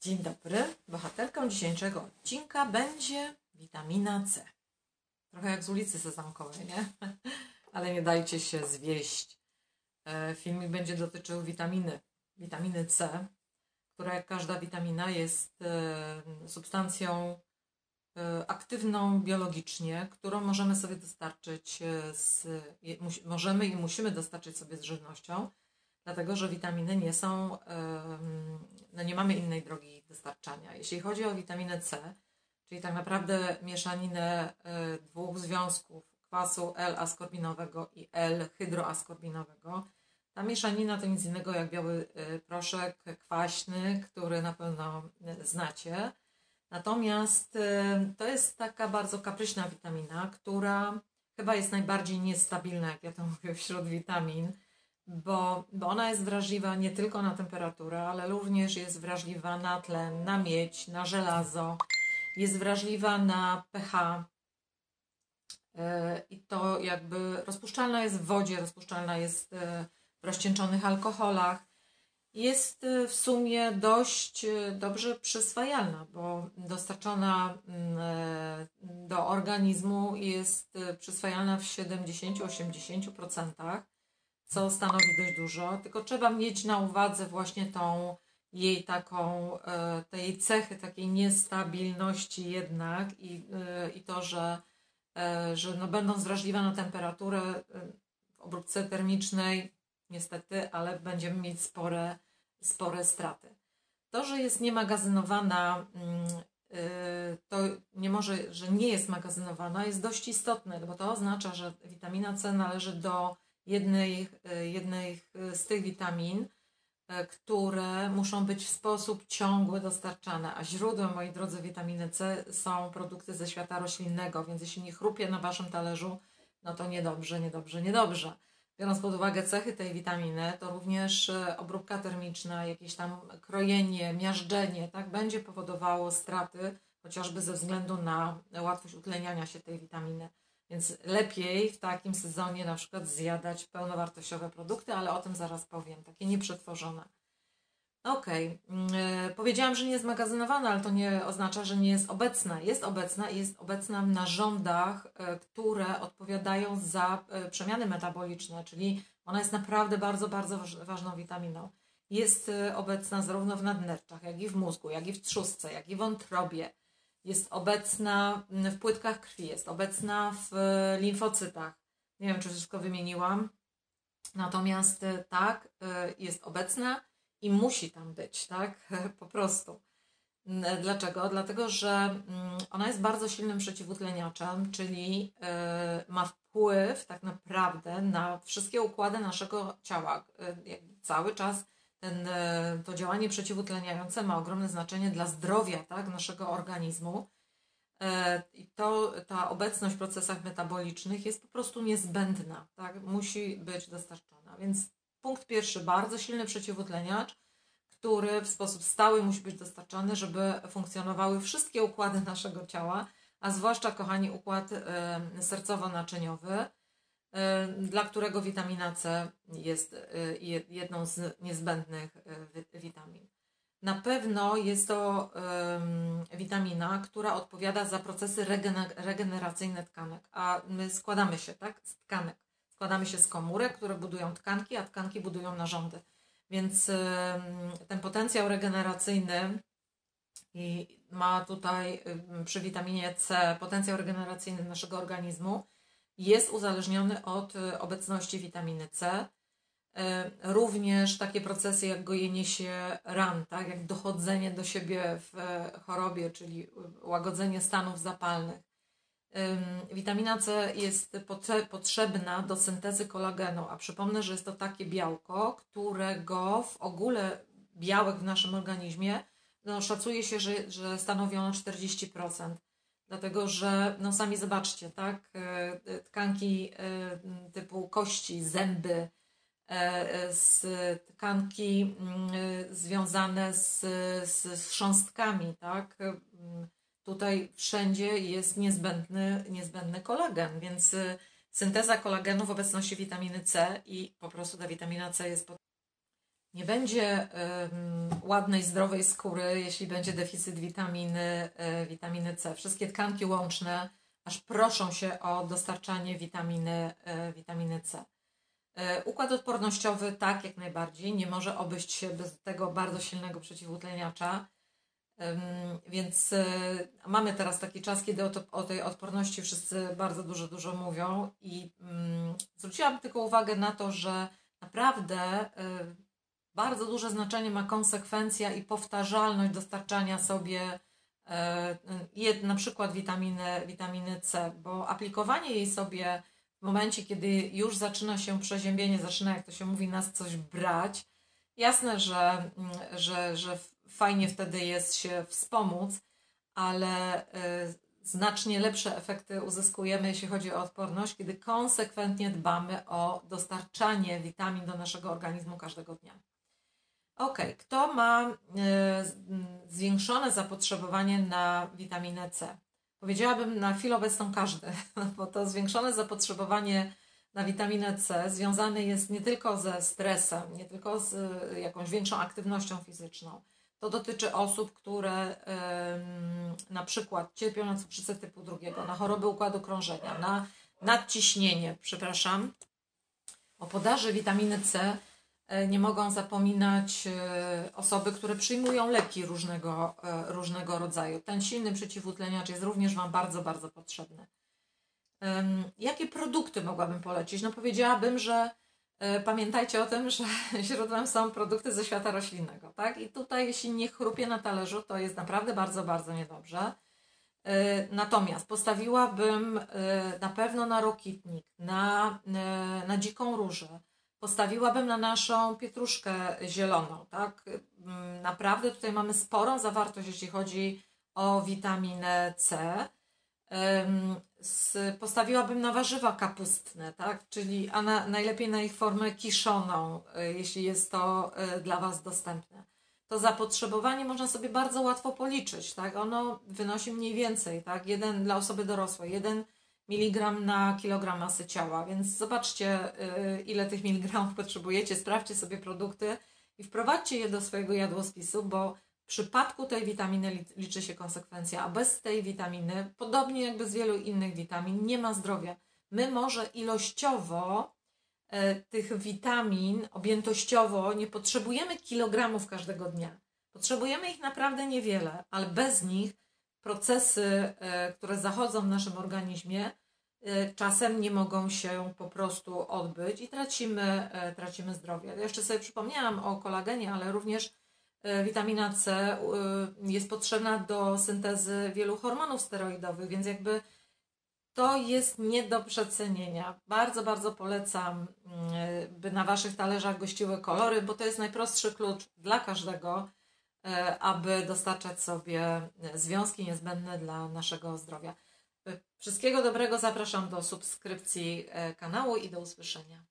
Dzień dobry. Bohaterką dzisiejszego odcinka będzie witamina C. Trochę jak z ulicy Sezamkowej, nie? Ale nie dajcie się zwieść. E, Filmik będzie dotyczył witaminy, witaminy C, która jak każda witamina jest e, substancją e, aktywną biologicznie, którą możemy sobie dostarczyć z, możemy i musimy dostarczyć sobie z żywnością dlatego że witaminy nie są, no nie mamy innej drogi dostarczania. Jeśli chodzi o witaminę C, czyli tak naprawdę mieszaninę e, dwóch związków kwasu L-askorbinowego i L-hydroaskorbinowego, ta mieszanina to nic innego jak biały e, proszek kwaśny, który na pewno e, znacie. Natomiast to jest taka bardzo kapryśna witamina, która chyba jest najbardziej niestabilna, jak ja to mówię, wśród witamin bo, bo ona jest wrażliwa nie tylko na temperaturę, ale również jest wrażliwa na tlen, na miedź, na żelazo, jest wrażliwa na pH. E, I to jakby rozpuszczalna jest w wodzie, rozpuszczalna jest e, w rozcieńczonych alkoholach. Jest e, w sumie dość dobrze przyswajalna, bo dostarczona mm, do organizmu jest przyswajalna w 70-80% co stanowi dość dużo, tylko trzeba mieć na uwadze właśnie tą jej taką, e, tej cechy takiej niestabilności jednak i, e, i to, że, e, że no będąc wrażliwa na temperaturę w obróbce termicznej, niestety, ale będziemy mieć spore, spore straty. To, że jest niemagazynowana, mm, to nie może, że nie jest magazynowana, jest dość istotne, bo to oznacza, że witamina C należy do jednej, e, jednej z tych witamin, e, które muszą być w sposób ciągły dostarczane, a źródłem, moi drodzy, witaminy C są produkty ze świata roślinnego, więc jeśli nie chrupie na Waszym talerzu, no to niedobrze, niedobrze, niedobrze. Biorąc pod uwagę cechy tej witaminy, to również e, obróbka termiczna, jakieś tam krojenie, miażdżenie, tak, będzie powodowało straty, chociażby ze względu na łatwość utleniania się tej witaminy. Więc lepiej w takim sezonie na przykład zjadać pełnowartościowe produkty, ale o tym zaraz powiem, takie nieprzetworzone. Okej, okay. E, powiedziałam, że nie jest magazynowana, ale to nie oznacza, że nie jest obecna. Jest obecna i jest obecna w narządach, e, które odpowiadają za e, przemiany metaboliczne, czyli ona jest naprawdę bardzo, bardzo ważną witaminą. Jest obecna zarówno w nadnerczach, jak i w mózgu, jak i w trzustce, jak i w wątrobie jest obecna w płytkach krwi, jest obecna w limfocytach. Nie wiem, czy wszystko wymieniłam. Natomiast e, tak, e, jest obecna i musi tam być, tak? Po prostu. E, dlaczego? Dlatego, że mm, ona jest bardzo silnym przeciwutleniaczem, czyli ma wpływ tak naprawdę na wszystkie układy naszego ciała. Cały czas ten, e, to działanie przeciwutleniające ma ogromne znaczenie dla zdrowia tak, naszego organizmu. E, I to, ta obecność w procesach metabolicznych jest po prostu niezbędna, tak? musi być dostarczona. Więc punkt pierwszy, bardzo silny przeciwutleniacz, który w sposób stały musi być dostarczany, żeby funkcjonowały wszystkie układy naszego ciała, a zwłaszcza, kochani, układ e, sercowo-naczyniowy, dla którego witamina C jest jedną z niezbędnych witamin. Na pewno jest to witamina, która odpowiada za procesy regeneracyjne tkanek, a my składamy się tak, z tkanek. Składamy się z komórek, które budują tkanki, a tkanki budują narządy. Więc ten potencjał regeneracyjny i ma tutaj przy witaminie C potencjał regeneracyjny naszego organizmu jest uzależniony od e, obecności witaminy C. E, również takie procesy jak gojenie się ran, tak, jak dochodzenie do siebie w e, chorobie, czyli łagodzenie stanów zapalnych. Witamina C jest potrzebna do syntezy kolagenu, a przypomnę, że jest to takie białko, którego w ogóle białek w naszym organizmie no, szacuje się, że, że stanowi ono 40% dlatego że no sami zobaczcie, tak, e, tkanki e, typu kości, zęby, e, z tkanki związane z, z chrząstkami, tak, tutaj wszędzie jest niezbędny, niezbędny kolagen, więc synteza kolagenu w obecności witaminy C i po prostu ta witamina C jest nie będzie ładnej, zdrowej skóry, jeśli będzie deficyt witaminy, witaminy C. Wszystkie tkanki łączne aż proszą się o dostarczanie witaminy, witaminy C. Układ odpornościowy tak, jak najbardziej. Nie może obejść się bez tego bardzo silnego przeciwutleniacza. Więc e, mamy teraz taki czas, kiedy o, o, tej odporności wszyscy bardzo dużo, dużo mówią i mm, zwróciłam tylko uwagę na to, że naprawdę e, bardzo duże znaczenie ma konsekwencja i powtarzalność dostarczania sobie e, na przykład witaminy, witaminy C, bo aplikowanie jej sobie w momencie, kiedy już zaczyna się przeziębienie, zaczyna, jak to się mówi, nas coś brać, jasne, że, mm, że, że fajnie wtedy jest się wspomóc, ale y, znacznie lepsze efekty uzyskujemy, jeśli chodzi o odporność, kiedy konsekwentnie dbamy o dostarczanie witamin do naszego organizmu każdego dnia. Ok, kto ma y, zwiększone zapotrzebowanie na witaminę C? Powiedziałabym na chwilę obecną każdy, bo to zwiększone zapotrzebowanie na witaminę C związane jest nie tylko ze stresem, nie tylko z y, jakąś większą aktywnością fizyczną, to dotyczy osób, które na przykład cierpią na cukrzycę typu drugiego, na choroby układu krążenia, na nadciśnienie, przepraszam. O podaży witaminy C e, nie mogą zapominać e, osoby, które przyjmują leki różnego, e, różnego rodzaju. Ten silny przeciwutleniacz jest również Wam bardzo, bardzo potrzebny. Jakie produkty mogłabym polecić? No powiedziałabym, że E, pamiętajcie o tym, że źródłem są produkty ze świata roślinnego, tak? I tutaj, jeśli nie chrupie na talerzu, to jest naprawdę bardzo, bardzo niedobrze. E, natomiast postawiłabym e, na pewno na rokitnik, na, na dziką różę, postawiłabym na naszą pietruszkę zieloną, tak? Mm, naprawdę tutaj mamy sporą zawartość, jeśli chodzi o witaminę C postawiłabym na warzywa kapustne, tak? Czyli a na, najlepiej na ich formę kiszoną, e, jeśli jest to e, dla Was dostępne. To zapotrzebowanie można sobie bardzo łatwo policzyć, tak? Ono wynosi mniej więcej, tak? Jeden dla osoby dorosłej, jeden miligram na kilogram masy ciała, więc zobaczcie, e, ile tych miligramów potrzebujecie, sprawdźcie sobie produkty i wprowadźcie je do swojego jadłospisu, bo w przypadku tej witaminy liczy się konsekwencja, a bez tej witaminy, podobnie jak bez wielu innych witamin, nie ma zdrowia. My może ilościowo e, tych witamin, objętościowo nie potrzebujemy kilogramów każdego dnia. Potrzebujemy ich naprawdę niewiele, ale bez nich procesy, e, które zachodzą w naszym organizmie, czasem nie mogą się po prostu odbyć i tracimy, e, tracimy zdrowie. Ja jeszcze sobie przypomniałam o kolagenie, ale również E, witamina C jest potrzebna do syntezy wielu hormonów steroidowych, więc jakby to jest nie do przecenienia. Bardzo, bardzo polecam, by na Waszych talerzach gościły kolory, bo to jest najprostszy klucz dla każdego, aby dostarczać sobie związki niezbędne dla naszego zdrowia. Wszystkiego dobrego, zapraszam do subskrypcji kanału i do usłyszenia.